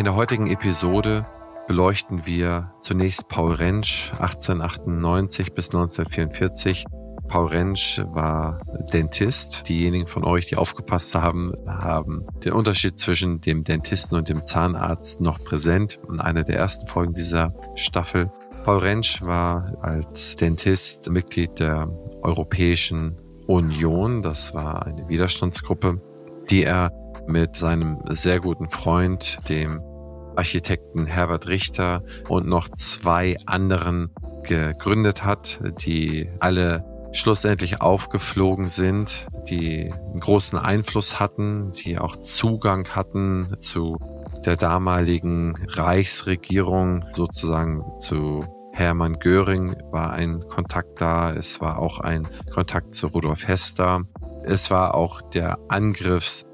In der heutigen Episode beleuchten wir zunächst Paul Rentsch 1898 bis 1944. Paul Rentsch war Dentist. Diejenigen von euch, die aufgepasst haben, haben den Unterschied zwischen dem Dentisten und dem Zahnarzt noch präsent in einer der ersten Folgen dieser Staffel. Paul Rentsch war als Dentist Mitglied der Europäischen Union. Das war eine Widerstandsgruppe, die er mit seinem sehr guten Freund, dem Architekten Herbert Richter und noch zwei anderen gegründet hat, die alle schlussendlich aufgeflogen sind, die einen großen Einfluss hatten, die auch Zugang hatten zu der damaligen Reichsregierung, sozusagen zu Hermann Göring war ein Kontakt da. Es war auch ein Kontakt zu Rudolf Hess Es war auch der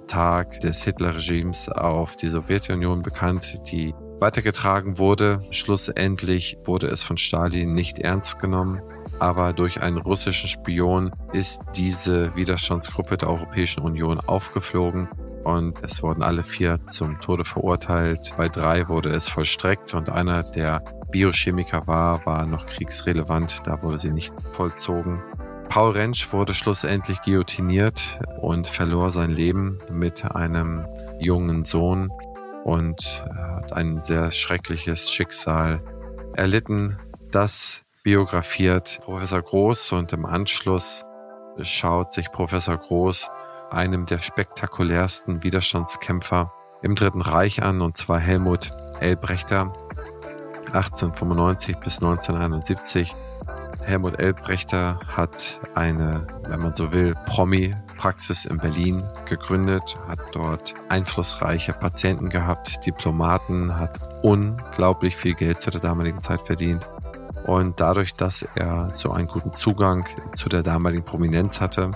Angriffstag des Hitlerregimes auf die Sowjetunion bekannt, die weitergetragen wurde. Schlussendlich wurde es von Stalin nicht ernst genommen. Aber durch einen russischen Spion ist diese Widerstandsgruppe der Europäischen Union aufgeflogen und es wurden alle vier zum Tode verurteilt. Bei drei wurde es vollstreckt und einer, der Biochemiker war, war noch kriegsrelevant. Da wurde sie nicht vollzogen. Paul Rentsch wurde schlussendlich guillotiniert und verlor sein Leben mit einem jungen Sohn und hat ein sehr schreckliches Schicksal erlitten. Das biografiert Professor Groß und im Anschluss schaut sich Professor Groß einem der spektakulärsten Widerstandskämpfer im Dritten Reich an, und zwar Helmut Elbrechter, 1895 bis 1971. Helmut Elbrechter hat eine, wenn man so will, Promi-Praxis in Berlin gegründet, hat dort einflussreiche Patienten gehabt, Diplomaten, hat unglaublich viel Geld zu der damaligen Zeit verdient. Und dadurch, dass er so einen guten Zugang zu der damaligen Prominenz hatte,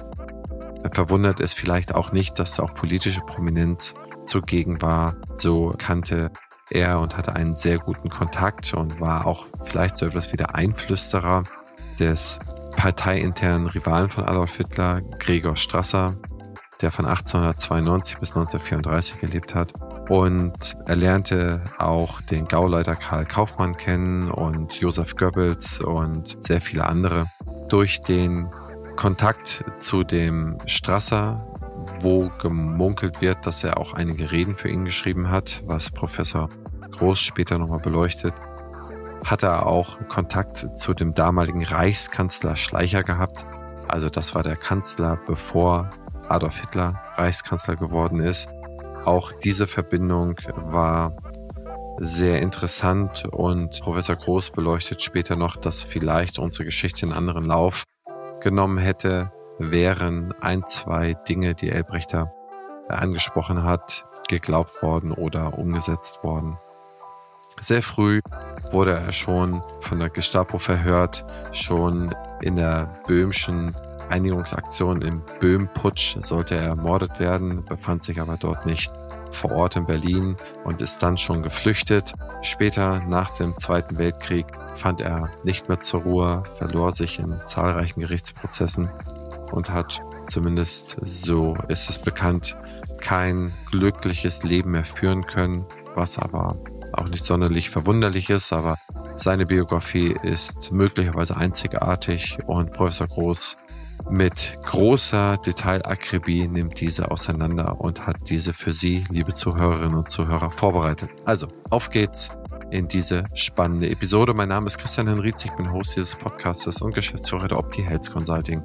verwundert es vielleicht auch nicht, dass auch politische Prominenz zugegen war. So kannte er und hatte einen sehr guten Kontakt und war auch vielleicht so etwas wie der Einflüsterer des parteiinternen Rivalen von Adolf Hitler, Gregor Strasser, der von 1892 bis 1934 gelebt hat. Und er lernte auch den Gauleiter Karl Kaufmann kennen und Josef Goebbels und sehr viele andere. Durch den Kontakt zu dem Strasser, wo gemunkelt wird, dass er auch einige Reden für ihn geschrieben hat, was Professor Groß später nochmal beleuchtet, hat er auch Kontakt zu dem damaligen Reichskanzler Schleicher gehabt. Also das war der Kanzler, bevor Adolf Hitler Reichskanzler geworden ist. Auch diese Verbindung war sehr interessant und Professor Groß beleuchtet später noch, dass vielleicht unsere Geschichte einen anderen Lauf genommen hätte, wären ein, zwei Dinge, die Elbrechter angesprochen hat, geglaubt worden oder umgesetzt worden. Sehr früh wurde er schon von der Gestapo verhört, schon in der böhmischen Einigungsaktion im Böhm-Putsch sollte er ermordet werden, befand sich aber dort nicht vor Ort in Berlin und ist dann schon geflüchtet. Später, nach dem Zweiten Weltkrieg, fand er nicht mehr zur Ruhe, verlor sich in zahlreichen Gerichtsprozessen und hat zumindest so ist es bekannt, kein glückliches Leben mehr führen können, was aber auch nicht sonderlich verwunderlich ist, aber seine Biografie ist möglicherweise einzigartig und Professor Groß mit großer Detailakribie nimmt diese auseinander und hat diese für Sie, liebe Zuhörerinnen und Zuhörer, vorbereitet. Also, auf geht's in diese spannende Episode. Mein Name ist Christian Henriz, ich bin Host dieses Podcasts und Geschäftsführer der Opti Health Consulting.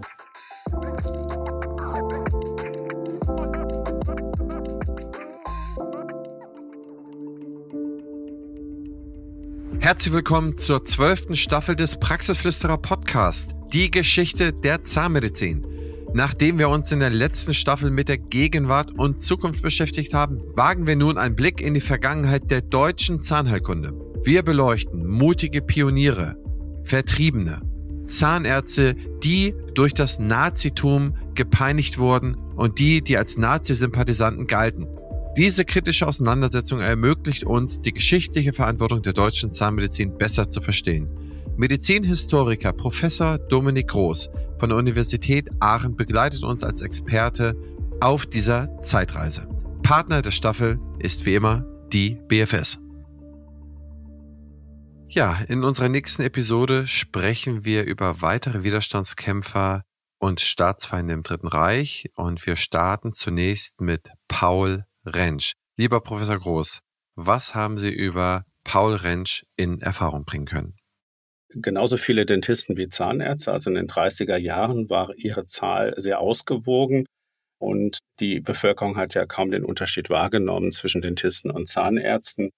Herzlich willkommen zur zwölften Staffel des Praxisflüsterer Podcast, die Geschichte der Zahnmedizin. Nachdem wir uns in der letzten Staffel mit der Gegenwart und Zukunft beschäftigt haben, wagen wir nun einen Blick in die Vergangenheit der deutschen Zahnheilkunde. Wir beleuchten mutige Pioniere, Vertriebene, Zahnärzte, die durch das Nazitum gepeinigt wurden und die, die als Nazi-Sympathisanten galten. Diese kritische Auseinandersetzung ermöglicht uns, die geschichtliche Verantwortung der deutschen Zahnmedizin besser zu verstehen. Medizinhistoriker Professor Dominik Groß von der Universität Aachen begleitet uns als Experte auf dieser Zeitreise. Partner der Staffel ist wie immer die BFS. Ja, in unserer nächsten Episode sprechen wir über weitere Widerstandskämpfer und Staatsfeinde im Dritten Reich und wir starten zunächst mit Paul Rentsch. Lieber Professor Groß, was haben Sie über Paul Rentsch in Erfahrung bringen können? Genauso viele Dentisten wie Zahnärzte, also in den 30er Jahren war ihre Zahl sehr ausgewogen und die Bevölkerung hat ja kaum den Unterschied wahrgenommen zwischen Dentisten und Zahnärzten.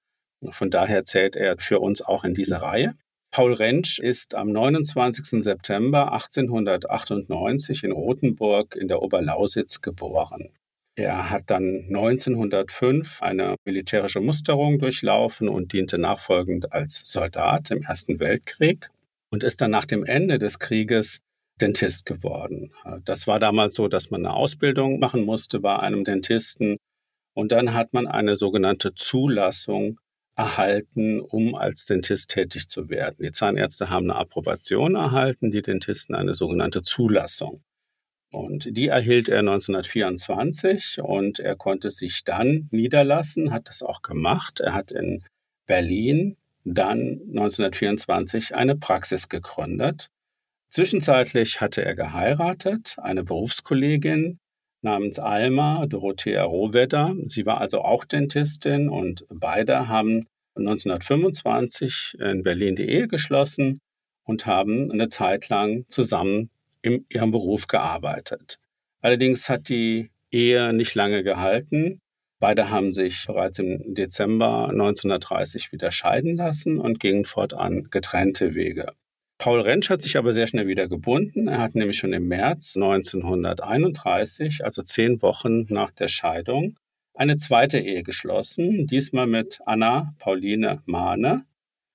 Von daher zählt er für uns auch in diese Reihe. Paul Rentsch ist am 29. September 1898 in Rothenburg in der Oberlausitz geboren. Er hat dann 1905 eine militärische Musterung durchlaufen und diente nachfolgend als Soldat im Ersten Weltkrieg und ist dann nach dem Ende des Krieges Dentist geworden. Das war damals so, dass man eine Ausbildung machen musste bei einem Dentisten und dann hat man eine sogenannte Zulassung erhalten, um als Dentist tätig zu werden. Die Zahnärzte haben eine Approbation erhalten, die Dentisten eine sogenannte Zulassung. Und die erhielt er 1924 und er konnte sich dann niederlassen, hat das auch gemacht. Er hat in Berlin dann 1924 eine Praxis gegründet. Zwischenzeitlich hatte er geheiratet, eine Berufskollegin namens Alma Dorothea Rohwedder. Sie war also auch Dentistin und beide haben 1925 in Berlin die Ehe geschlossen und haben eine Zeit lang zusammen in ihrem Beruf gearbeitet. Allerdings hat die Ehe nicht lange gehalten. Beide haben sich bereits im Dezember 1930 wieder scheiden lassen und gingen fortan getrennte Wege. Paul Rentsch hat sich aber sehr schnell wieder gebunden. Er hat nämlich schon im März 1931, also zehn Wochen nach der Scheidung, eine zweite Ehe geschlossen, diesmal mit Anna Pauline Mahne.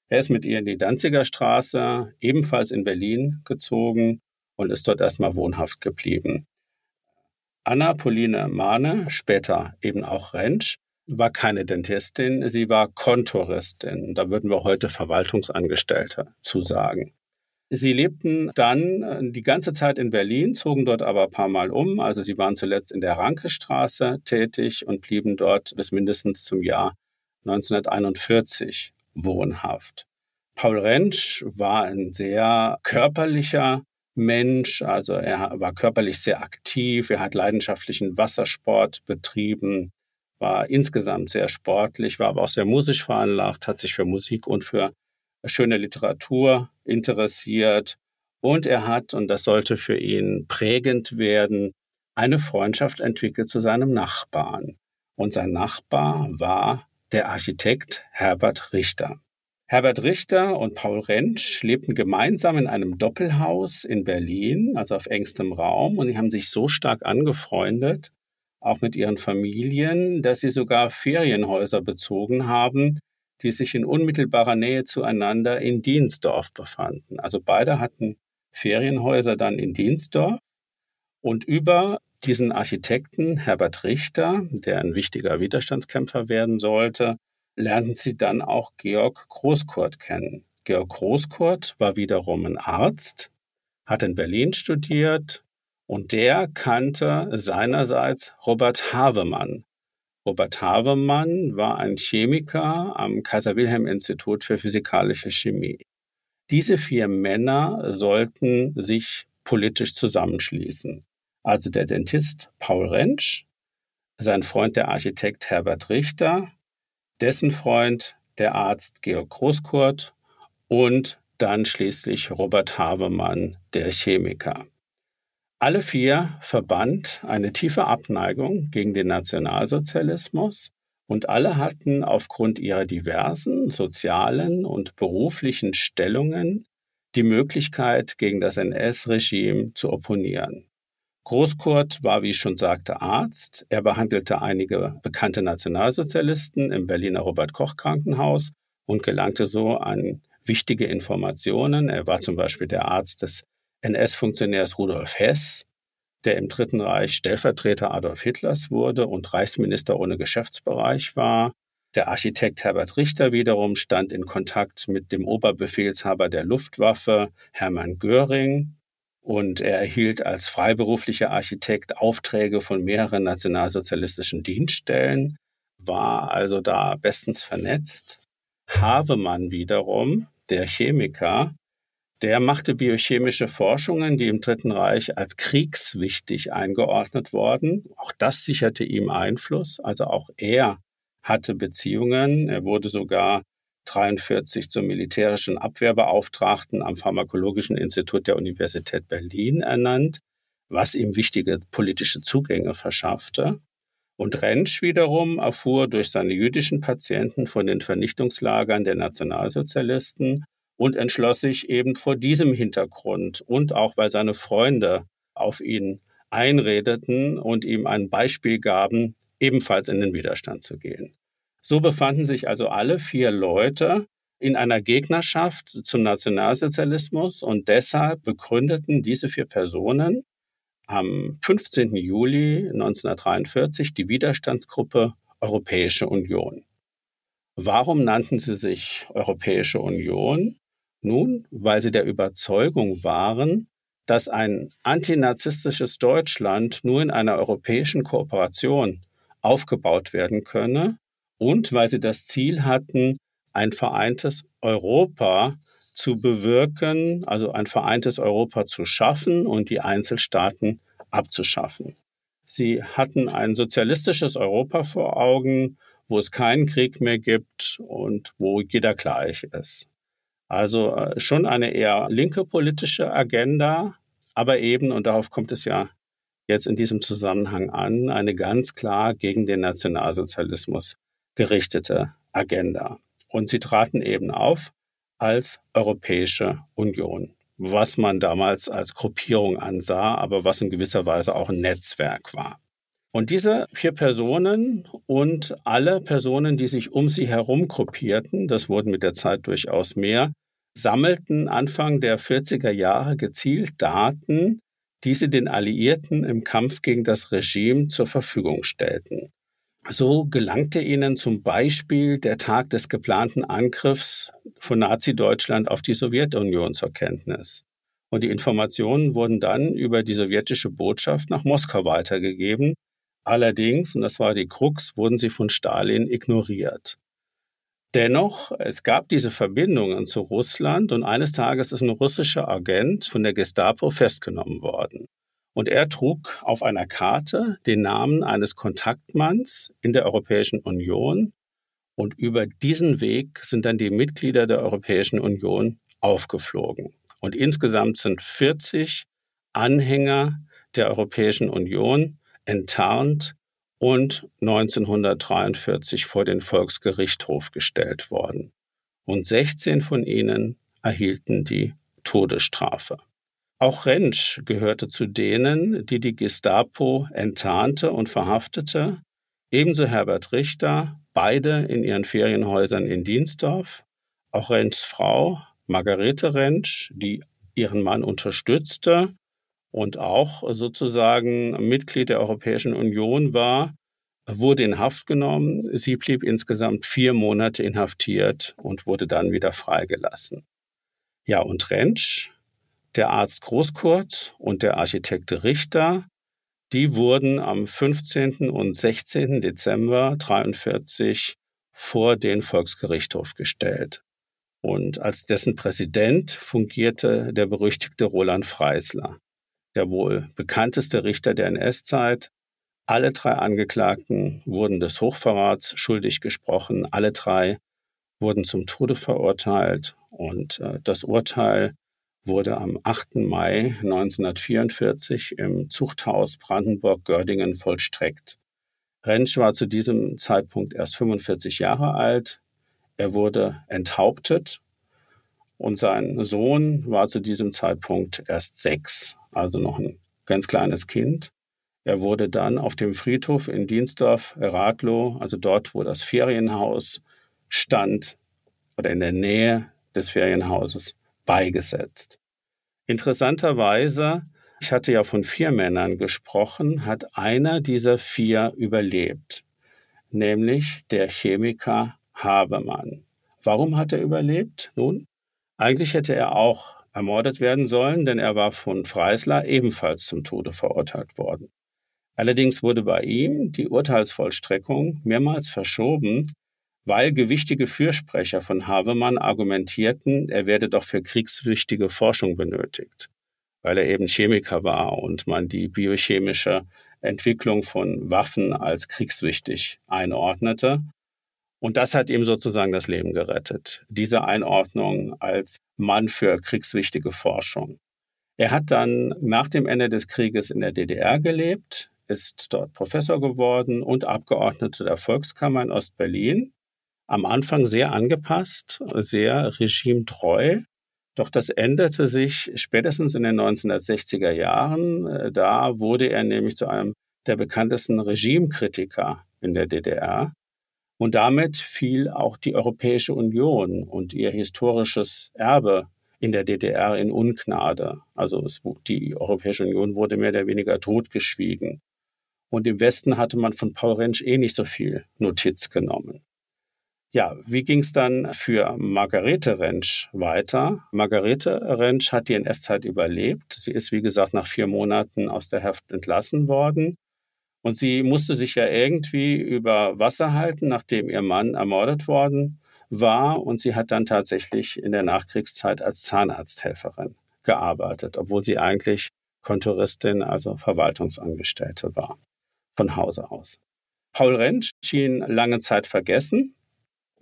Er ist mit ihr in die Danziger Straße, ebenfalls in Berlin, gezogen und ist dort erstmal wohnhaft geblieben. Anna Pauline Mahne, später eben auch Rentsch, war keine Dentistin, sie war Kontoristin. Da würden wir heute Verwaltungsangestellte zu sagen. Sie lebten dann äh, die ganze Zeit in Berlin, zogen dort aber ein paar Mal um. Also sie waren zuletzt in der Rankestraße tätig und blieben dort bis mindestens zum Jahr 1941 wohnhaft. Paul Rentsch war ein sehr körperlicher Mensch, also er war körperlich sehr aktiv, er hat leidenschaftlichen Wassersport betrieben, war insgesamt sehr sportlich, war aber auch sehr musisch veranlagt, hat sich für Musik und für schöne Literatur interessiert und er hat, und das sollte für ihn prägend werden, eine Freundschaft entwickelt zu seinem Nachbarn. Und sein Nachbar war der Architekt Herbert Richter. Herbert Richter und Paul Rentsch lebten gemeinsam in einem Doppelhaus in Berlin, also auf engstem Raum, und die haben sich so stark angefreundet, auch mit ihren Familien, dass sie sogar Ferienhäuser bezogen haben, die sich in unmittelbarer Nähe zueinander in Dienstdorf befanden. Also beide hatten Ferienhäuser dann in Dienstdorf und über diesen Architekten Herbert Richter, der ein wichtiger Widerstandskämpfer werden sollte, lernten sie dann auch Georg Großkurt kennen. Georg Großkurt war wiederum ein Arzt, hat in Berlin studiert und der kannte seinerseits Robert Havemann, Robert Havemann war ein Chemiker am Kaiser-Wilhelm-Institut für physikalische Chemie. Diese vier Männer sollten sich politisch zusammenschließen. Also der Dentist Paul Rentsch, sein Freund der Architekt Herbert Richter, dessen Freund der Arzt Georg Großkurt und dann schließlich Robert Havemann, der Chemiker. Alle vier verband eine tiefe Abneigung gegen den Nationalsozialismus und alle hatten aufgrund ihrer diversen sozialen und beruflichen Stellungen die Möglichkeit, gegen das NS-Regime zu opponieren. Großkurt war, wie ich schon sagte, Arzt. Er behandelte einige bekannte Nationalsozialisten im Berliner Robert Koch Krankenhaus und gelangte so an wichtige Informationen. Er war zum Beispiel der Arzt des NS-Funktionärs Rudolf Hess, der im Dritten Reich Stellvertreter Adolf Hitlers wurde und Reichsminister ohne Geschäftsbereich war. Der Architekt Herbert Richter wiederum stand in Kontakt mit dem Oberbefehlshaber der Luftwaffe, Hermann Göring, und er erhielt als freiberuflicher Architekt Aufträge von mehreren nationalsozialistischen Dienststellen, war also da bestens vernetzt. Havemann wiederum, der Chemiker, der machte biochemische Forschungen, die im Dritten Reich als kriegswichtig eingeordnet wurden. Auch das sicherte ihm Einfluss. Also auch er hatte Beziehungen. Er wurde sogar 43 zum militärischen Abwehrbeauftragten am Pharmakologischen Institut der Universität Berlin ernannt, was ihm wichtige politische Zugänge verschaffte. Und Rentsch wiederum erfuhr durch seine jüdischen Patienten von den Vernichtungslagern der Nationalsozialisten und entschloss sich eben vor diesem Hintergrund und auch weil seine Freunde auf ihn einredeten und ihm ein Beispiel gaben, ebenfalls in den Widerstand zu gehen. So befanden sich also alle vier Leute in einer Gegnerschaft zum Nationalsozialismus und deshalb begründeten diese vier Personen am 15. Juli 1943 die Widerstandsgruppe Europäische Union. Warum nannten sie sich Europäische Union? Nun, weil sie der Überzeugung waren, dass ein antinazistisches Deutschland nur in einer europäischen Kooperation aufgebaut werden könne und weil sie das Ziel hatten, ein vereintes Europa zu bewirken, also ein vereintes Europa zu schaffen und die Einzelstaaten abzuschaffen. Sie hatten ein sozialistisches Europa vor Augen, wo es keinen Krieg mehr gibt und wo jeder gleich ist. Also äh, schon eine eher linke politische Agenda, aber eben, und darauf kommt es ja jetzt in diesem Zusammenhang an, eine ganz klar gegen den Nationalsozialismus gerichtete Agenda. Und sie traten eben auf als Europäische Union, was man damals als Gruppierung ansah, aber was in gewisser Weise auch ein Netzwerk war. Und diese vier Personen und alle Personen, die sich um sie herum gruppierten, das wurden mit der Zeit durchaus mehr, sammelten Anfang der 40er Jahre gezielt Daten, die sie den Alliierten im Kampf gegen das Regime zur Verfügung stellten. So gelangte ihnen zum Beispiel der Tag des geplanten Angriffs von Nazi-Deutschland auf die Sowjetunion zur Kenntnis. Und die Informationen wurden dann über die sowjetische Botschaft nach Moskau weitergegeben. Allerdings, und das war die Krux, wurden sie von Stalin ignoriert. Dennoch, es gab diese Verbindungen zu Russland und eines Tages ist ein russischer Agent von der Gestapo festgenommen worden. Und er trug auf einer Karte den Namen eines Kontaktmanns in der Europäischen Union. Und über diesen Weg sind dann die Mitglieder der Europäischen Union aufgeflogen. Und insgesamt sind 40 Anhänger der Europäischen Union enttarnt und 1943 vor den Volksgerichtshof gestellt worden. Und 16 von ihnen erhielten die Todesstrafe. Auch Rentsch gehörte zu denen, die die Gestapo enttarnte und verhaftete, ebenso Herbert Richter, beide in ihren Ferienhäusern in Dienstdorf, auch Rentschs Frau Margarete Rentsch, die ihren Mann unterstützte und auch sozusagen Mitglied der Europäischen Union war, wurde in Haft genommen. Sie blieb insgesamt vier Monate inhaftiert und wurde dann wieder freigelassen. Ja, und Rentsch, der Arzt Großkurt und der Architekt Richter, die wurden am 15. und 16. Dezember 1943 vor den Volksgerichtshof gestellt. Und als dessen Präsident fungierte der berüchtigte Roland Freisler der wohl bekannteste Richter der NS-Zeit. Alle drei Angeklagten wurden des Hochverrats schuldig gesprochen. Alle drei wurden zum Tode verurteilt und äh, das Urteil wurde am 8. Mai 1944 im Zuchthaus Brandenburg-Gördingen vollstreckt. Rentsch war zu diesem Zeitpunkt erst 45 Jahre alt. Er wurde enthauptet und sein Sohn war zu diesem Zeitpunkt erst sechs also noch ein ganz kleines Kind. Er wurde dann auf dem Friedhof in Dienstdorf, Radlow, also dort, wo das Ferienhaus stand oder in der Nähe des Ferienhauses, beigesetzt. Interessanterweise, ich hatte ja von vier Männern gesprochen, hat einer dieser vier überlebt, nämlich der Chemiker Habermann. Warum hat er überlebt? Nun, eigentlich hätte er auch ermordet werden sollen, denn er war von Freisler ebenfalls zum Tode verurteilt worden. Allerdings wurde bei ihm die Urteilsvollstreckung mehrmals verschoben, weil gewichtige Fürsprecher von Havemann argumentierten, er werde doch für kriegswichtige Forschung benötigt, weil er eben Chemiker war und man die biochemische Entwicklung von Waffen als kriegswichtig einordnete. Und das hat ihm sozusagen das Leben gerettet, diese Einordnung als Mann für kriegswichtige Forschung. Er hat dann nach dem Ende des Krieges in der DDR gelebt, ist dort Professor geworden und Abgeordneter der Volkskammer in Ostberlin. Am Anfang sehr angepasst, sehr regimetreu. Doch das änderte sich spätestens in den 1960er Jahren. Da wurde er nämlich zu einem der bekanntesten Regimekritiker in der DDR. Und damit fiel auch die Europäische Union und ihr historisches Erbe in der DDR in Ungnade. Also es, die Europäische Union wurde mehr oder weniger totgeschwiegen. Und im Westen hatte man von Paul Rentsch eh nicht so viel Notiz genommen. Ja, wie ging es dann für Margarete Rentsch weiter? Margarete Rentsch hat die NS-Zeit überlebt. Sie ist, wie gesagt, nach vier Monaten aus der Haft entlassen worden. Und sie musste sich ja irgendwie über Wasser halten, nachdem ihr Mann ermordet worden war und sie hat dann tatsächlich in der Nachkriegszeit als Zahnarzthelferin gearbeitet, obwohl sie eigentlich Kontoristin, also Verwaltungsangestellte war, von Hause aus. Paul Rentsch schien lange Zeit vergessen.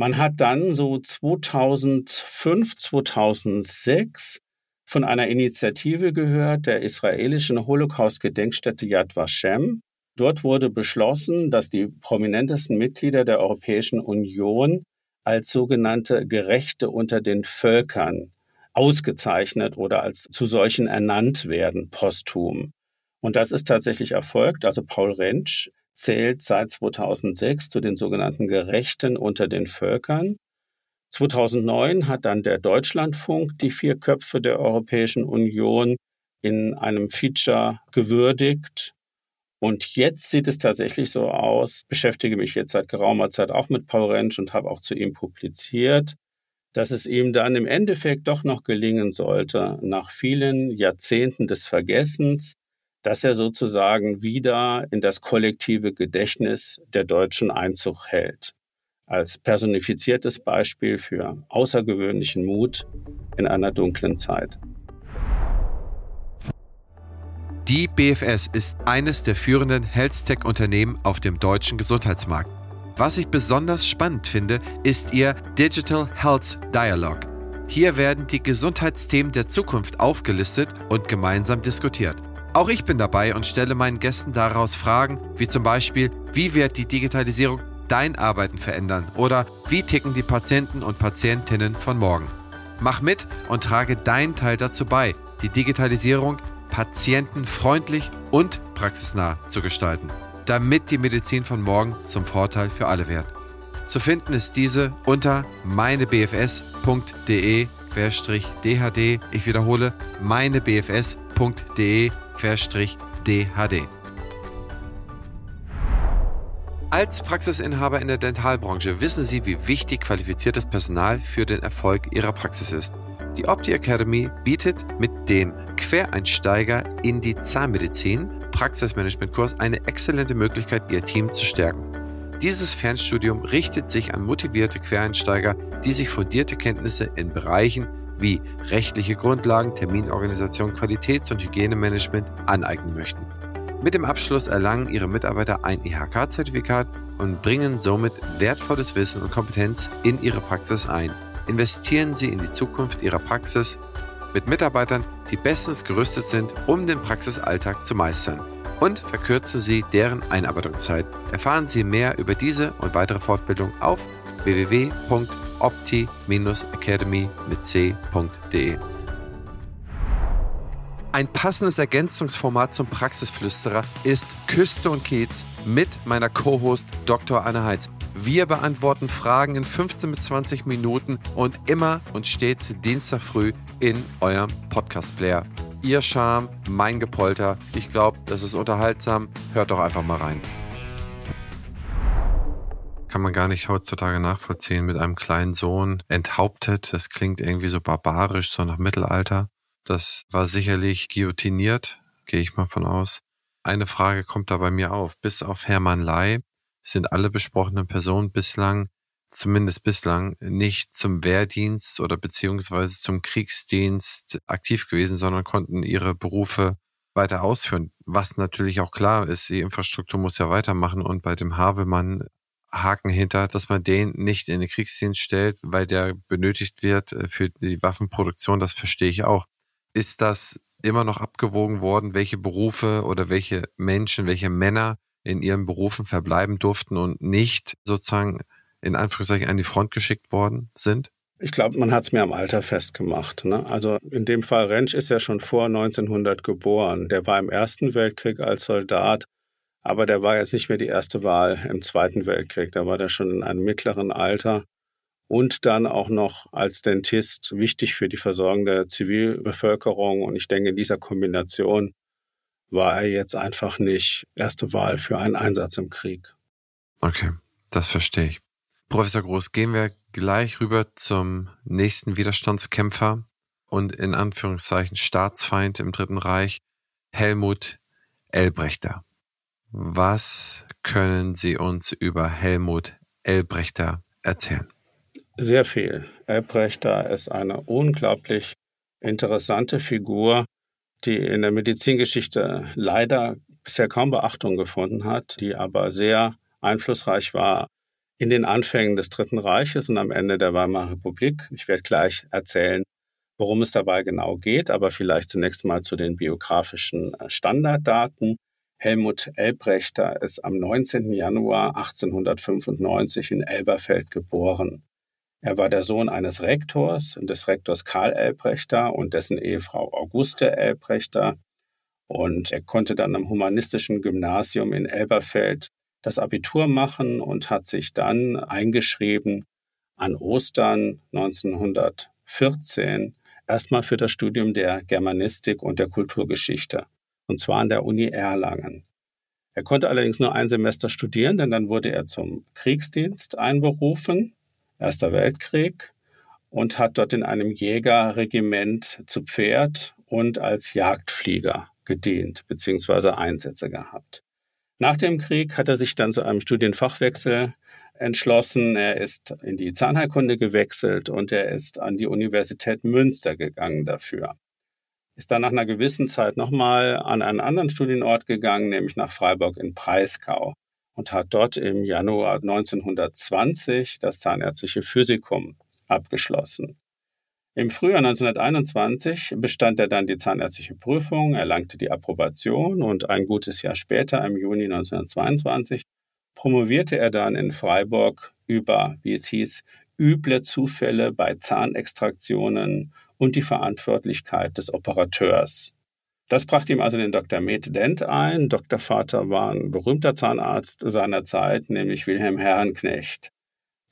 Man hat dann so 2005, 2006 von einer Initiative gehört, der israelischen Holocaust-Gedenkstätte Yad Vashem. Dort wurde beschlossen, dass die prominentesten Mitglieder der Europäischen Union als sogenannte Gerechte unter den Völkern ausgezeichnet oder als zu solchen ernannt werden, posthum. Und das ist tatsächlich erfolgt. Also Paul Rentsch zählt seit 2006 zu den sogenannten Gerechten unter den Völkern. 2009 hat dann der Deutschlandfunk die vier Köpfe der Europäischen Union in einem Feature gewürdigt und jetzt sieht es tatsächlich so aus, beschäftige mich jetzt seit geraumer Zeit auch mit Paul Rentsch und habe auch zu ihm publiziert, dass es ihm dann im Endeffekt doch noch gelingen sollte, nach vielen Jahrzehnten des Vergessens, dass er sozusagen wieder in das kollektive Gedächtnis der Deutschen Einzug hält. Als personifiziertes Beispiel für außergewöhnlichen Mut in einer dunklen Zeit. Die BFS ist eines der führenden Health-Tech-Unternehmen auf dem deutschen Gesundheitsmarkt. Was ich besonders spannend finde, ist ihr Digital Health Dialogue. Hier werden die Gesundheitsthemen der Zukunft aufgelistet und gemeinsam diskutiert. Auch ich bin dabei und stelle meinen Gästen daraus Fragen, wie zum Beispiel, wie wird die Digitalisierung dein Arbeiten verändern oder wie ticken die Patienten und Patientinnen von morgen. Mach mit und trage deinen Teil dazu bei, die Digitalisierung patientenfreundlich und praxisnah zu gestalten, damit die Medizin von morgen zum Vorteil für alle wird. Zu finden ist diese unter meinebfs.de-dhd. Ich wiederhole, meinebfs.de-dhd. Als Praxisinhaber in der Dentalbranche wissen Sie, wie wichtig qualifiziertes Personal für den Erfolg Ihrer Praxis ist. Die Opti Academy bietet mit dem Quereinsteiger in die Zahnmedizin Praxismanagement-Kurs eine exzellente Möglichkeit, Ihr Team zu stärken. Dieses Fernstudium richtet sich an motivierte Quereinsteiger, die sich fundierte Kenntnisse in Bereichen wie rechtliche Grundlagen, Terminorganisation, Qualitäts- und Hygienemanagement aneignen möchten. Mit dem Abschluss erlangen Ihre Mitarbeiter ein IHK-Zertifikat und bringen somit wertvolles Wissen und Kompetenz in Ihre Praxis ein. Investieren Sie in die Zukunft Ihrer Praxis mit Mitarbeitern, die bestens gerüstet sind, um den Praxisalltag zu meistern. Und verkürzen Sie deren Einarbeitungszeit. Erfahren Sie mehr über diese und weitere Fortbildung auf www.opti-academy mit c.de. Ein passendes Ergänzungsformat zum Praxisflüsterer ist Küste und Kiez mit meiner Co-Host Dr. Anne Heitz. Wir beantworten Fragen in 15 bis 20 Minuten und immer und stets Dienstag früh in eurem Podcast-Player. Ihr Charme, mein Gepolter. Ich glaube, das ist unterhaltsam. Hört doch einfach mal rein. Kann man gar nicht heutzutage nachvollziehen mit einem kleinen Sohn enthauptet. Das klingt irgendwie so barbarisch, so nach Mittelalter. Das war sicherlich guillotiniert, gehe ich mal von aus eine Frage kommt da bei mir auf. Bis auf Hermann Ley sind alle besprochenen Personen bislang, zumindest bislang, nicht zum Wehrdienst oder beziehungsweise zum Kriegsdienst aktiv gewesen, sondern konnten ihre Berufe weiter ausführen. Was natürlich auch klar ist, die Infrastruktur muss ja weitermachen und bei dem Havelmann Haken hinter, dass man den nicht in den Kriegsdienst stellt, weil der benötigt wird äh, für die Waffenproduktion, das verstehe ich auch. Ist das immer noch abgewogen worden, welche Berufe oder welche Menschen, welche Männer in ihren Berufen verbleiben durften und nicht sozusagen in Anführungszeichen an die Front geschickt worden sind? Ich glaube, man hat es mir am Alter festgemacht. Ne? Also in dem Fall Rentsch ist ja schon vor 1900 geboren. Der war im Ersten Weltkrieg als Soldat, aber der war jetzt nicht mehr die erste Wahl im Zweiten Weltkrieg. Da war der schon in einem mittleren Alter und dann auch noch als Dentist wichtig für die Versorgung der Zivilbevölkerung. Und ich denke, in dieser Kombination war er jetzt einfach nicht erste Wahl für einen Einsatz im Krieg. Okay, das verstehe ich. Professor Groß, gehen wir gleich rüber zum nächsten Widerstandskämpfer und in Anführungszeichen Staatsfeind im Dritten Reich, Helmut Elbrechter. Was können Sie uns über Helmut Elbrechter erzählen? Sehr viel. Elbrechter ist eine unglaublich interessante Figur, die in der Medizingeschichte leider bisher kaum Beachtung gefunden hat, die aber sehr einflussreich war in den Anfängen des Dritten Reiches und am Ende der Weimarer Republik. Ich werde gleich erzählen, worum es dabei genau geht, aber vielleicht zunächst mal zu den biografischen äh, Standarddaten. Helmut Elbrechter ist am 19. Januar 1895 in Elberfeld geboren. Er war der Sohn eines Rektors, des Rektors Karl Elbrechter und dessen Ehefrau Auguste Elbrechter. Und er konnte dann am humanistischen Gymnasium in Elberfeld das Abitur machen und hat sich dann eingeschrieben an Ostern 1914 erstmal für das Studium der Germanistik und der Kulturgeschichte, und zwar an der Uni Erlangen. Er konnte allerdings nur ein Semester studieren, denn dann wurde er zum Kriegsdienst einberufen, Erster Weltkrieg, und hat dort in einem Jägerregiment zu Pferd und als Jagdflieger gedient bzw. Einsätze gehabt. Nach dem Krieg hat er sich dann zu einem Studienfachwechsel entschlossen. Er ist in die Zahnheilkunde gewechselt und er ist an die Universität Münster gegangen dafür. Ist dann nach einer gewissen Zeit nochmal an einen anderen Studienort gegangen, nämlich nach Freiburg in Breisgau und hat dort im Januar 1920 das Zahnärztliche Physikum abgeschlossen. Im Frühjahr 1921 bestand er dann die zahnärztliche Prüfung, erlangte die Approbation und ein gutes Jahr später, im Juni 1922, promovierte er dann in Freiburg über, wie es hieß, üble Zufälle bei Zahnextraktionen und die Verantwortlichkeit des Operateurs. Das brachte ihm also den Dr. Med Dent ein. Dr. Vater war ein berühmter Zahnarzt seiner Zeit, nämlich Wilhelm Herrenknecht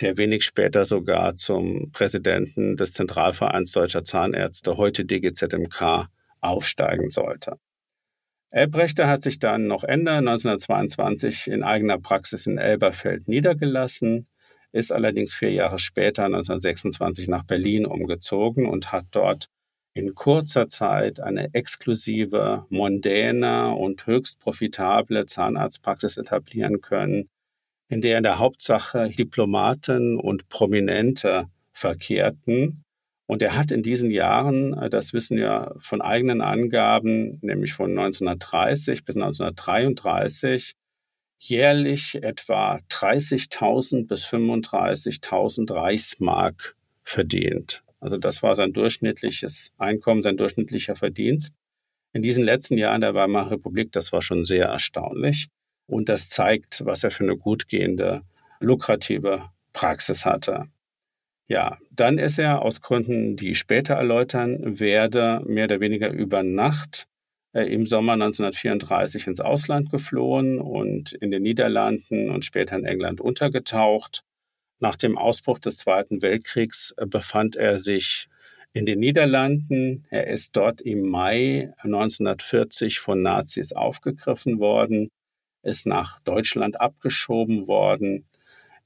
der wenig später sogar zum Präsidenten des Zentralvereins Deutscher Zahnärzte, heute DGZMK, aufsteigen sollte. Elbrechter hat sich dann noch Ende 1922 in eigener Praxis in Elberfeld niedergelassen, ist allerdings vier Jahre später, 1926, nach Berlin umgezogen und hat dort in kurzer Zeit eine exklusive, mondäne und höchst profitable Zahnarztpraxis etablieren können, in der in der Hauptsache Diplomaten und Prominente verkehrten. Und er hat in diesen Jahren, äh, das wissen wir von eigenen Angaben, nämlich von 1930 bis 1933, jährlich etwa 30.000 bis 35.000 Reichsmark verdient. Also das war sein durchschnittliches Einkommen, sein durchschnittlicher Verdienst. In diesen letzten Jahren der Weimarer Republik, das war schon sehr erstaunlich. Und das zeigt, was er für eine gut gehende, lukrative Praxis hatte. Ja, dann ist er aus Gründen, die ich später erläutern werde, mehr oder weniger über Nacht äh, im Sommer 1934 ins Ausland geflohen und in den Niederlanden und später in England untergetaucht. Nach dem Ausbruch des Zweiten Weltkriegs äh, befand er sich in den Niederlanden. Er ist dort im Mai 1940 von Nazis aufgegriffen worden ist nach Deutschland abgeschoben worden,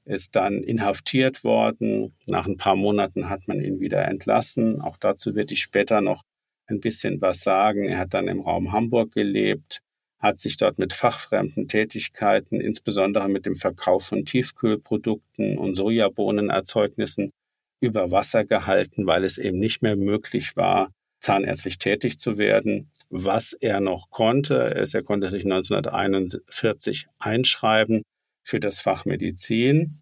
ist dann inhaftiert worden. Nach ein paar Monaten hat man ihn wieder entlassen. Auch dazu werde ich später noch ein bisschen was sagen. Er hat dann im Raum Hamburg gelebt, hat sich dort mit fachfremden Tätigkeiten, insbesondere mit dem Verkauf von Tiefkühlprodukten und Sojabohnenerzeugnissen über Wasser gehalten, weil es eben nicht mehr möglich war, zahnärztlich tätig zu werden. Was er noch konnte, ist, er konnte sich 1941 einschreiben für das Fach Medizin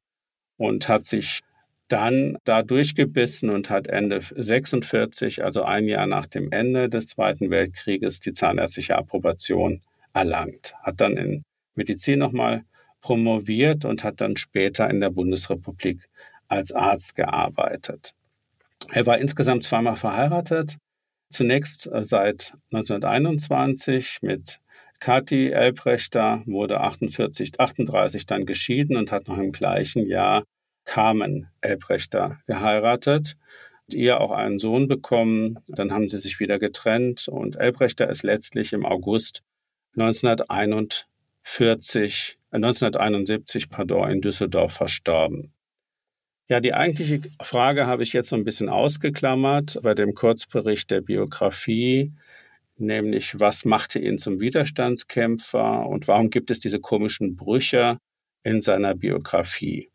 und hat sich dann da durchgebissen und hat Ende 46, also ein Jahr nach dem Ende des Zweiten Weltkrieges, die zahnärztliche Approbation erlangt. Hat dann in Medizin nochmal promoviert und hat dann später in der Bundesrepublik als Arzt gearbeitet. Er war insgesamt zweimal verheiratet. Zunächst äh, seit 1921 mit Kathi Elbrechter, wurde 48, 38 dann geschieden und hat noch im gleichen Jahr Carmen Elbrechter geheiratet. Ihr auch einen Sohn bekommen. Dann haben sie sich wieder getrennt und Elbrechter ist letztlich im August 1941, äh 1971 pardon, in Düsseldorf verstorben. Ja, die eigentliche Frage habe ich jetzt so ein bisschen ausgeklammert bei dem Kurzbericht der Biografie, nämlich was machte ihn zum Widerstandskämpfer und warum gibt es diese komischen Brüche in seiner Biografie?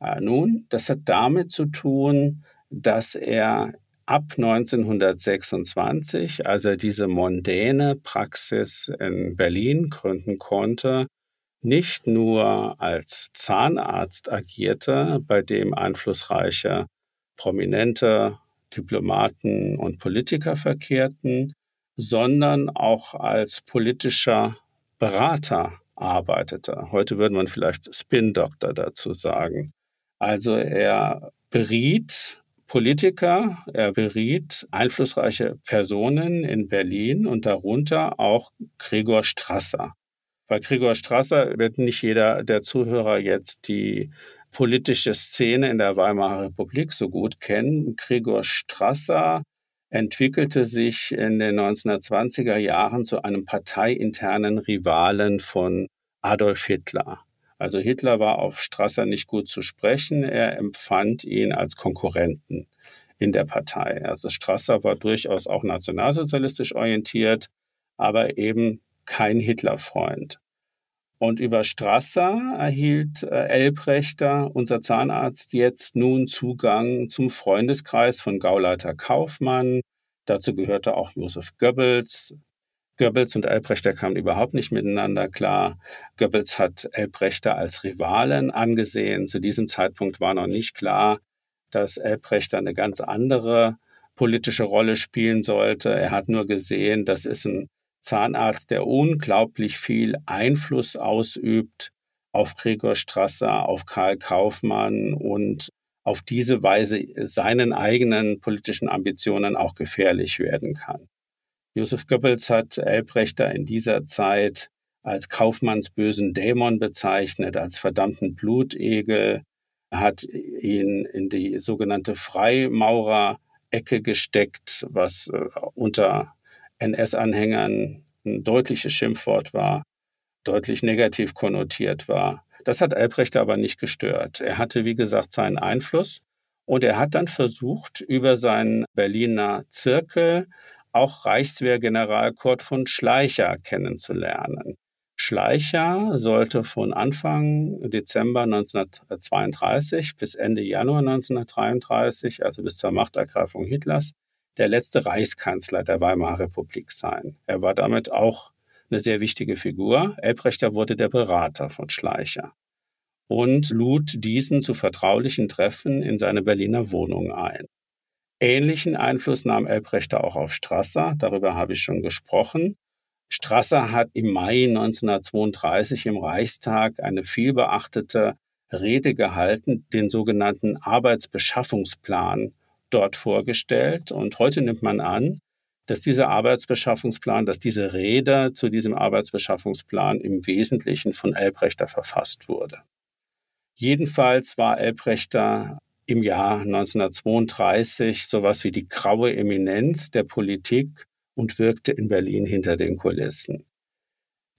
Äh, nun, das hat damit zu tun, dass er ab 1926, als er diese mondäne Praxis in Berlin gründen konnte, nicht nur als Zahnarzt agierte, bei dem einflussreiche Prominente, Diplomaten und Politiker verkehrten, sondern auch als politischer Berater arbeitete. Heute würde man vielleicht Spin-Doktor dazu sagen. Also er beriet Politiker, er beriet einflussreiche Personen in Berlin und darunter auch Gregor Strasser. Bei Gregor Strasser wird nicht jeder der Zuhörer jetzt die politische Szene in der Weimarer Republik so gut kennen. Gregor Strasser entwickelte sich in den 1920er Jahren zu einem parteiinternen Rivalen von Adolf Hitler. Also Hitler war auf Strasser nicht gut zu sprechen. Er empfand ihn als Konkurrenten in der Partei. Also Strasser war durchaus auch nationalsozialistisch orientiert, aber eben kein Hitlerfreund. Und über Strasser erhielt äh, Elbrechter, unser Zahnarzt, jetzt nun Zugang zum Freundeskreis von Gauleiter Kaufmann. Dazu gehörte auch Josef Goebbels. Goebbels und Elbrechter kamen überhaupt nicht miteinander klar. Goebbels hat Elbrechter als Rivalen angesehen. Zu diesem Zeitpunkt war noch nicht klar, dass Elbrechter eine ganz andere politische Rolle spielen sollte. Er hat nur gesehen, das ist ein Zahnarzt, der unglaublich viel Einfluss ausübt auf Gregor Strasser, auf Karl Kaufmann und auf diese Weise seinen eigenen politischen Ambitionen auch gefährlich werden kann. Josef Goebbels hat Elbrechter in dieser Zeit als Kaufmanns bösen Dämon bezeichnet, als verdammten Blutegel, hat ihn in die sogenannte Freimaurer-Ecke gesteckt, was äh, unter NS-Anhängern ein deutliches Schimpfwort war, deutlich negativ konnotiert war. Das hat Albrecht aber nicht gestört. Er hatte, wie gesagt, seinen Einfluss und er hat dann versucht, über seinen Berliner Zirkel auch Reichswehrgeneral Kurt von Schleicher kennenzulernen. Schleicher sollte von Anfang Dezember 1932 bis Ende Januar 1933, also bis zur Machtergreifung Hitlers, der letzte Reichskanzler der Weimarer Republik sein. Er war damit auch eine sehr wichtige Figur. Elbrechter wurde der Berater von Schleicher und lud diesen zu vertraulichen Treffen in seine Berliner Wohnung ein. Ähnlichen Einfluss nahm Elbrechter auch auf Strasser, darüber habe ich schon gesprochen. Strasser hat im Mai 1932 im Reichstag eine vielbeachtete Rede gehalten, den sogenannten Arbeitsbeschaffungsplan dort vorgestellt. Und heute nimmt man an, dass dieser Arbeitsbeschaffungsplan, dass diese Rede zu diesem Arbeitsbeschaffungsplan im Wesentlichen von Elbrechter verfasst wurde. Jedenfalls war Elbrechter im Jahr 1932 sowas wie die graue Eminenz der Politik und wirkte in Berlin hinter den Kulissen.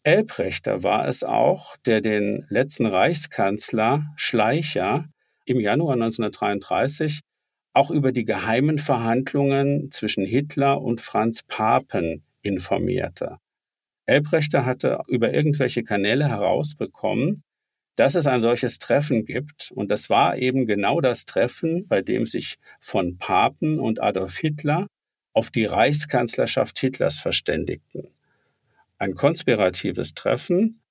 Elbrechter war es auch, der den letzten Reichskanzler Schleicher im Januar 1933 auch über die geheimen Verhandlungen zwischen Hitler und Franz Papen informierte. Elbrechter hatte über irgendwelche Kanäle herausbekommen, dass es ein solches Treffen gibt. Und das war eben genau das Treffen, bei dem sich von Papen und Adolf Hitler auf die Reichskanzlerschaft Hitlers verständigten. Ein konspiratives Treffen.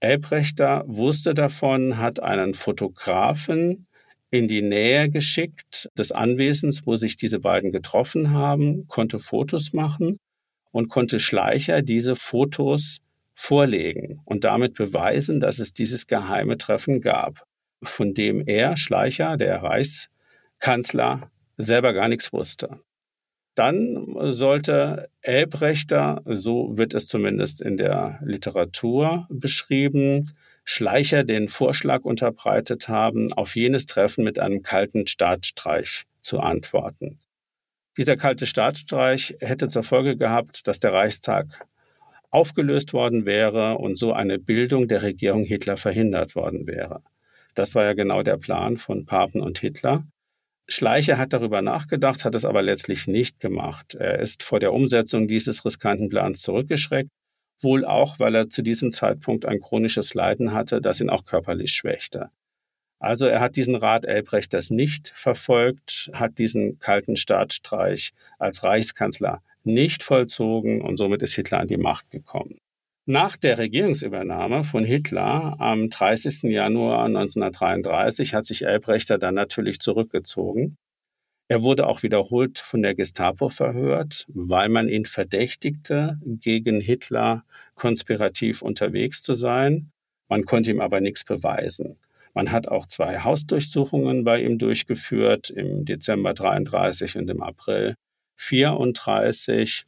Elbrechter wusste davon, hat einen Fotografen in die Nähe geschickt des Anwesens, wo sich diese beiden getroffen haben, konnte Fotos machen und konnte Schleicher diese Fotos vorlegen und damit beweisen, dass es dieses geheime Treffen gab, von dem er, Schleicher, der Reichskanzler, selber gar nichts wusste. Dann sollte Elbrechter, so wird es zumindest in der Literatur beschrieben, Schleicher den Vorschlag unterbreitet haben, auf jenes Treffen mit einem kalten Staatsstreich zu antworten. Dieser kalte Staatsstreich hätte zur Folge gehabt, dass der Reichstag aufgelöst worden wäre und so eine Bildung der Regierung Hitler verhindert worden wäre. Das war ja genau der Plan von Papen und Hitler. Schleicher hat darüber nachgedacht, hat es aber letztlich nicht gemacht. Er ist vor der Umsetzung dieses riskanten Plans zurückgeschreckt, wohl auch, weil er zu diesem Zeitpunkt ein chronisches Leiden hatte, das ihn auch körperlich schwächte. Also er hat diesen Rat Elbrechters nicht verfolgt, hat diesen kalten Staatsstreich als Reichskanzler nicht vollzogen und somit ist Hitler an die Macht gekommen. Nach der Regierungsübernahme von Hitler am 30. Januar 1933 hat sich Elbrechter dann natürlich zurückgezogen. Er wurde auch wiederholt von der Gestapo verhört, weil man ihn verdächtigte, gegen Hitler konspirativ unterwegs zu sein. Man konnte ihm aber nichts beweisen. Man hat auch zwei Hausdurchsuchungen bei ihm durchgeführt, im Dezember 33 und im April 34.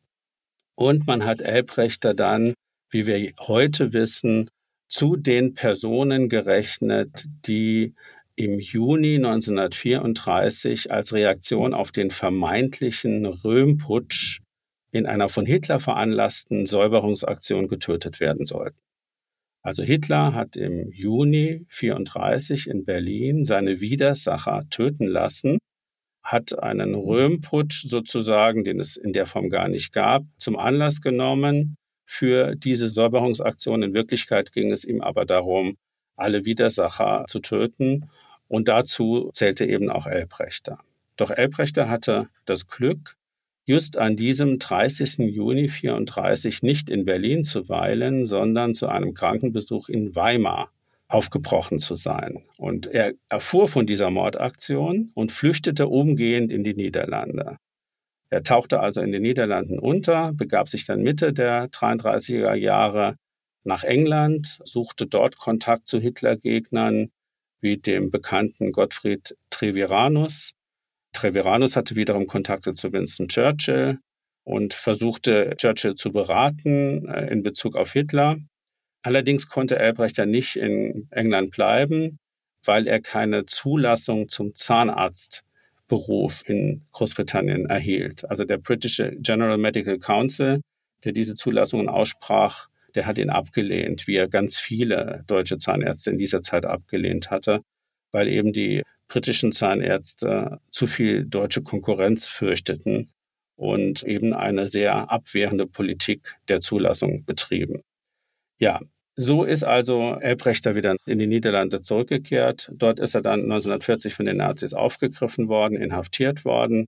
Und man hat Elbrechter dann, wie wir heute wissen, zu den Personen gerechnet, die im Juni 1934 als Reaktion auf den vermeintlichen Röhmputsch in einer von Hitler veranlassten Säuberungsaktion getötet werden sollten. Also Hitler hat im Juni 1934 in Berlin seine Widersacher töten lassen hat einen Röhmputsch sozusagen, den es in der Form gar nicht gab, zum Anlass genommen für diese Säuberungsaktion. In Wirklichkeit ging es ihm aber darum, alle Widersacher zu töten. Und dazu zählte eben auch Elbrechter. Doch Elbrechter hatte das Glück, just an diesem 30. Juni 1934 nicht in Berlin zu weilen, sondern zu einem Krankenbesuch in Weimar aufgebrochen zu sein. Und er erfuhr von dieser Mordaktion und flüchtete umgehend in die Niederlande. Er tauchte also in den Niederlanden unter, begab sich dann Mitte der 33er Jahre nach England, suchte dort Kontakt zu Hitlergegnern wie dem bekannten Gottfried Treviranus. Treviranus hatte wiederum Kontakte zu Winston Churchill und versuchte Churchill zu beraten äh, in Bezug auf Hitler. Allerdings konnte Elbrechter nicht in England bleiben, weil er keine Zulassung zum Zahnarztberuf in Großbritannien erhielt. Also der britische General Medical Council, der diese Zulassungen aussprach, der hat ihn abgelehnt, wie er ganz viele deutsche Zahnärzte in dieser Zeit abgelehnt hatte, weil eben die britischen Zahnärzte zu viel deutsche Konkurrenz fürchteten und eben eine sehr abwehrende Politik der Zulassung betrieben. Ja, so ist also Elbrechter wieder in die Niederlande zurückgekehrt. Dort ist er dann 1940 von den Nazis aufgegriffen worden, inhaftiert worden.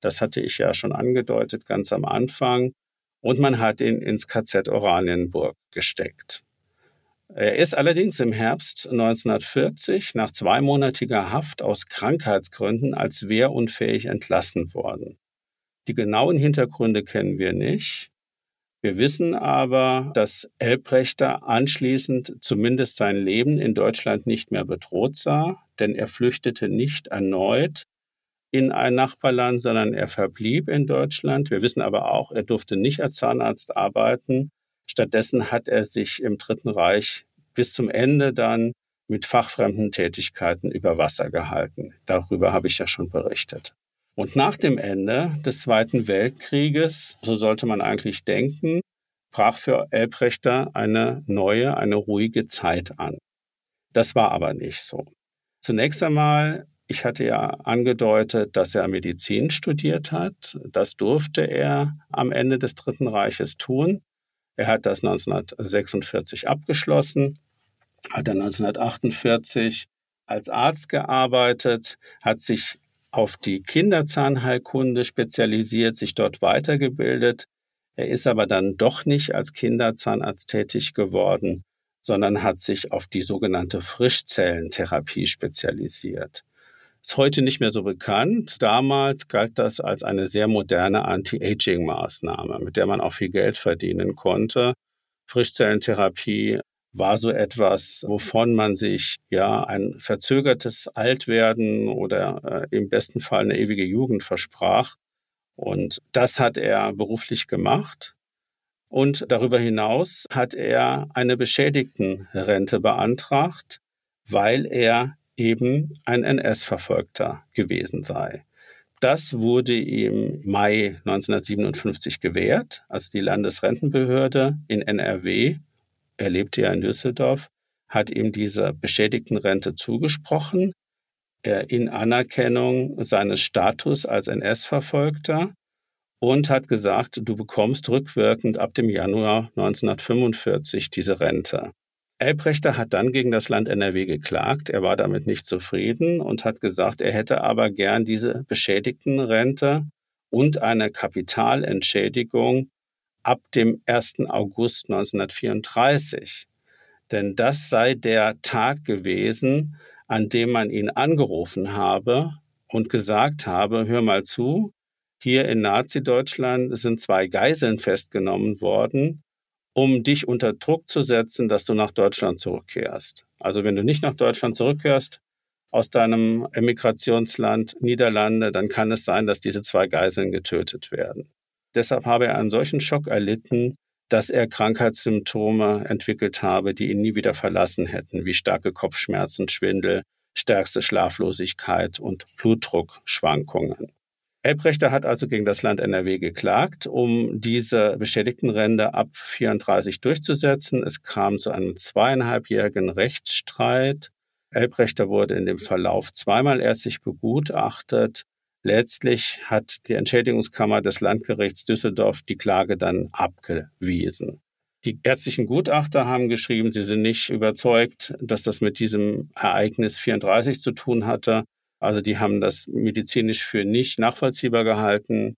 Das hatte ich ja schon angedeutet ganz am Anfang. Und man hat ihn ins KZ Oranienburg gesteckt. Er ist allerdings im Herbst 1940 nach zweimonatiger Haft aus Krankheitsgründen als wehrunfähig entlassen worden. Die genauen Hintergründe kennen wir nicht. Wir wissen aber, dass Elbrechter anschließend zumindest sein Leben in Deutschland nicht mehr bedroht sah, denn er flüchtete nicht erneut in ein Nachbarland, sondern er verblieb in Deutschland. Wir wissen aber auch, er durfte nicht als Zahnarzt arbeiten. Stattdessen hat er sich im Dritten Reich bis zum Ende dann mit fachfremden Tätigkeiten über Wasser gehalten. Darüber habe ich ja schon berichtet. Und nach dem Ende des Zweiten Weltkrieges, so sollte man eigentlich denken, brach für Elbrechter eine neue, eine ruhige Zeit an. Das war aber nicht so. Zunächst einmal, ich hatte ja angedeutet, dass er Medizin studiert hat. Das durfte er am Ende des Dritten Reiches tun. Er hat das 1946 abgeschlossen, hat dann 1948 als Arzt gearbeitet, hat sich auf die Kinderzahnheilkunde spezialisiert, sich dort weitergebildet. Er ist aber dann doch nicht als Kinderzahnarzt tätig geworden, sondern hat sich auf die sogenannte Frischzellentherapie spezialisiert. Ist heute nicht mehr so bekannt. Damals galt das als eine sehr moderne Anti-Aging-Maßnahme, mit der man auch viel Geld verdienen konnte. Frischzellentherapie war so etwas, wovon man sich ja ein verzögertes Altwerden oder äh, im besten Fall eine ewige Jugend versprach. Und das hat er beruflich gemacht. Und darüber hinaus hat er eine Beschädigtenrente beantragt, weil er eben ein NS-Verfolgter gewesen sei. Das wurde ihm Mai 1957 gewährt, also die Landesrentenbehörde in NRW, er lebte ja in Düsseldorf, hat ihm diese Beschädigtenrente zugesprochen, in Anerkennung seines Status als NS-Verfolgter und hat gesagt, du bekommst rückwirkend ab dem Januar 1945 diese Rente. Elbrechter hat dann gegen das Land NRW geklagt. Er war damit nicht zufrieden und hat gesagt, er hätte aber gern diese Beschädigtenrente und eine Kapitalentschädigung ab dem 1. August 1934. Denn das sei der Tag gewesen, an dem man ihn angerufen habe und gesagt habe, hör mal zu, hier in Nazi-Deutschland sind zwei Geiseln festgenommen worden um dich unter Druck zu setzen, dass du nach Deutschland zurückkehrst. Also wenn du nicht nach Deutschland zurückkehrst aus deinem Emigrationsland Niederlande, dann kann es sein, dass diese zwei Geiseln getötet werden. Deshalb habe er einen solchen Schock erlitten, dass er Krankheitssymptome entwickelt habe, die ihn nie wieder verlassen hätten, wie starke Kopfschmerzen, Schwindel, stärkste Schlaflosigkeit und Blutdruckschwankungen. Elbrechter hat also gegen das Land NRW geklagt, um diese Beschädigtenrente ab 34 durchzusetzen. Es kam zu einem zweieinhalbjährigen Rechtsstreit. Elbrechter wurde in dem Verlauf zweimal ärztlich begutachtet. Letztlich hat die Entschädigungskammer des Landgerichts Düsseldorf die Klage dann abgewiesen. Die ärztlichen Gutachter haben geschrieben, sie sind nicht überzeugt, dass das mit diesem Ereignis 34 zu tun hatte. Also die haben das medizinisch für nicht nachvollziehbar gehalten.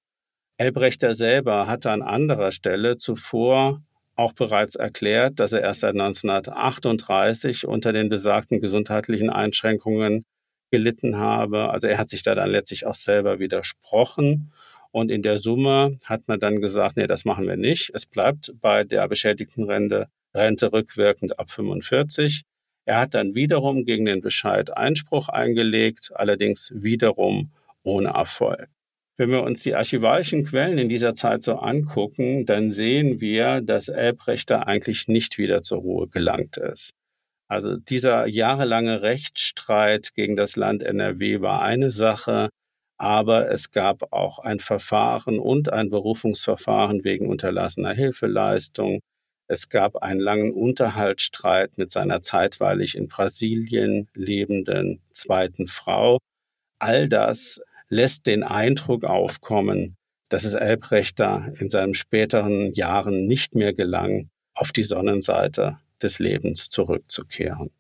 Elbrechter selber hatte an anderer Stelle zuvor auch bereits erklärt, dass er erst seit 1938 unter den besagten gesundheitlichen Einschränkungen gelitten habe. Also er hat sich da dann letztlich auch selber widersprochen. Und in der Summe hat man dann gesagt, nee, das machen wir nicht. Es bleibt bei der Beschädigtenrente Rente rückwirkend ab 45. Er hat dann wiederum gegen den Bescheid Einspruch eingelegt, allerdings wiederum ohne Erfolg. Wenn wir uns die archivalischen Quellen in dieser Zeit so angucken, dann sehen wir, dass Elbrechter eigentlich nicht wieder zur Ruhe gelangt ist. Also dieser jahrelange Rechtsstreit gegen das Land NRW war eine Sache, aber es gab auch ein Verfahren und ein Berufungsverfahren wegen unterlassener Hilfeleistung. Es gab einen langen Unterhaltsstreit mit seiner zeitweilig in Brasilien lebenden zweiten Frau. All das lässt den Eindruck aufkommen, dass es Elbrechter in seinen späteren Jahren nicht mehr gelang, auf die Sonnenseite des Lebens zurückzukehren.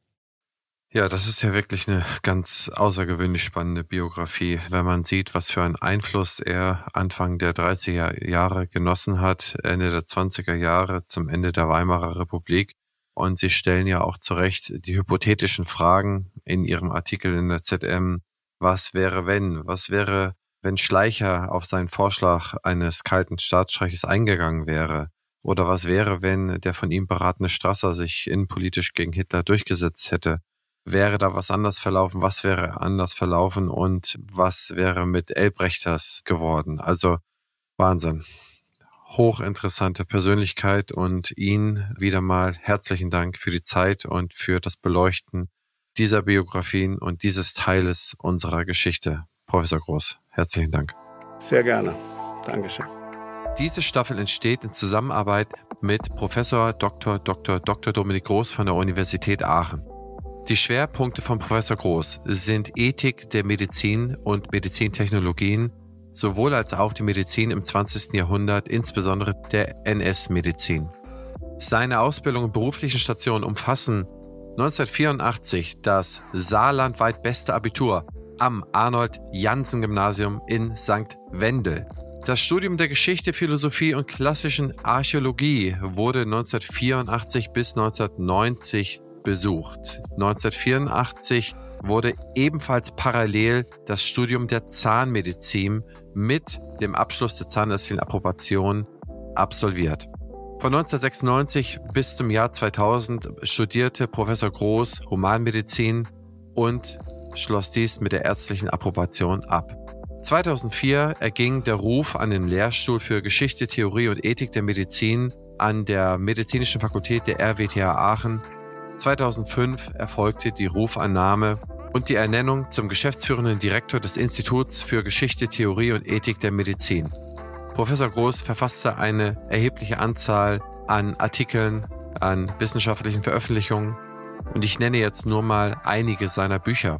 Ja, das ist ja wirklich eine ganz außergewöhnlich spannende Biografie, wenn man sieht, was für einen Einfluss er Anfang der 30er Jahre genossen hat, Ende der 20er Jahre zum Ende der Weimarer Republik. Und Sie stellen ja auch zu Recht die hypothetischen Fragen in Ihrem Artikel in der ZM. Was wäre, wenn? Was wäre, wenn Schleicher auf seinen Vorschlag eines kalten Staatsstreiches eingegangen wäre? Oder was wäre, wenn der von ihm beratene Strasser sich innenpolitisch gegen Hitler durchgesetzt hätte? wäre da was anders verlaufen, was wäre anders verlaufen und was wäre mit Elbrechters geworden. Also Wahnsinn. Hochinteressante Persönlichkeit und Ihnen wieder mal herzlichen Dank für die Zeit und für das Beleuchten dieser Biografien und dieses Teiles unserer Geschichte. Professor Groß, herzlichen Dank. Sehr gerne. Dankeschön. Diese Staffel entsteht in Zusammenarbeit mit Professor Dr. Dr. Dr. Dominik Groß von der Universität Aachen. Die Schwerpunkte von Professor Groß sind Ethik der Medizin und Medizintechnologien, sowohl als auch die Medizin im 20. Jahrhundert, insbesondere der NS-Medizin. Seine Ausbildung und beruflichen Stationen umfassen 1984 das saarlandweit beste Abitur am Arnold-Janssen-Gymnasium in St. Wendel. Das Studium der Geschichte, Philosophie und klassischen Archäologie wurde 1984 bis 1990 besucht. 1984 wurde ebenfalls parallel das Studium der Zahnmedizin mit dem Abschluss der zahnärztlichen Approbation absolviert. Von 1996 bis zum Jahr 2000 studierte Professor Groß Humanmedizin und schloss dies mit der ärztlichen Approbation ab. 2004 erging der Ruf an den Lehrstuhl für Geschichte, Theorie und Ethik der Medizin an der Medizinischen Fakultät der RWTH Aachen. 2005 erfolgte die Rufannahme und die Ernennung zum geschäftsführenden Direktor des Instituts für Geschichte, Theorie und Ethik der Medizin. Professor Groß verfasste eine erhebliche Anzahl an Artikeln, an wissenschaftlichen Veröffentlichungen und ich nenne jetzt nur mal einige seiner Bücher.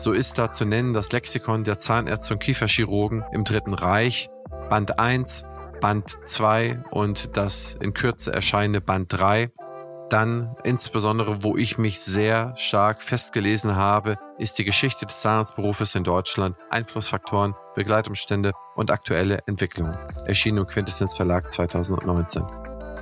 So ist da zu nennen das Lexikon der Zahnärzte und Kieferchirurgen im Dritten Reich, Band 1, Band 2 und das in Kürze erscheinende Band 3. Dann insbesondere, wo ich mich sehr stark festgelesen habe, ist die Geschichte des Zahnarztberufes in Deutschland, Einflussfaktoren, Begleitumstände und aktuelle Entwicklungen. Erschienen im Quintessenz Verlag 2019.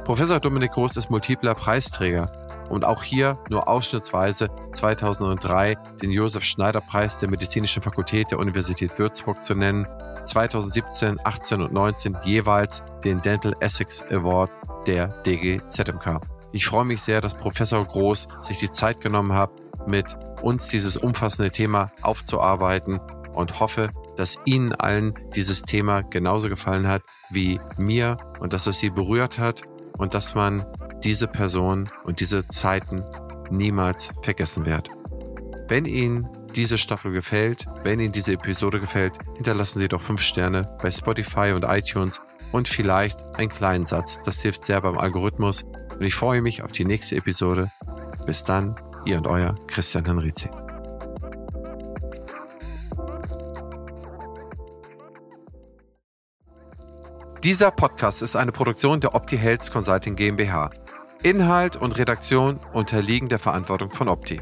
Professor Dominik Groß ist multipler Preisträger und auch hier nur ausschnittsweise 2003 den Josef Schneider Preis der Medizinischen Fakultät der Universität Würzburg zu nennen, 2017, 18 und 19 jeweils den Dental Essex Award der DGZMK. Ich freue mich sehr, dass Professor Groß sich die Zeit genommen hat, mit uns dieses umfassende Thema aufzuarbeiten und hoffe, dass Ihnen allen dieses Thema genauso gefallen hat wie mir und dass es Sie berührt hat und dass man diese Person und diese Zeiten niemals vergessen wird. Wenn Ihnen diese Staffel gefällt, wenn Ihnen diese Episode gefällt, hinterlassen Sie doch 5 Sterne bei Spotify und iTunes und vielleicht einen kleinen Satz. Das hilft sehr beim Algorithmus und ich freue mich auf die nächste Episode. Bis dann, ihr und euer Christian Henrizi. Dieser Podcast ist eine Produktion der Opti Health Consulting GmbH. Inhalt und Redaktion unterliegen der Verantwortung von Opti.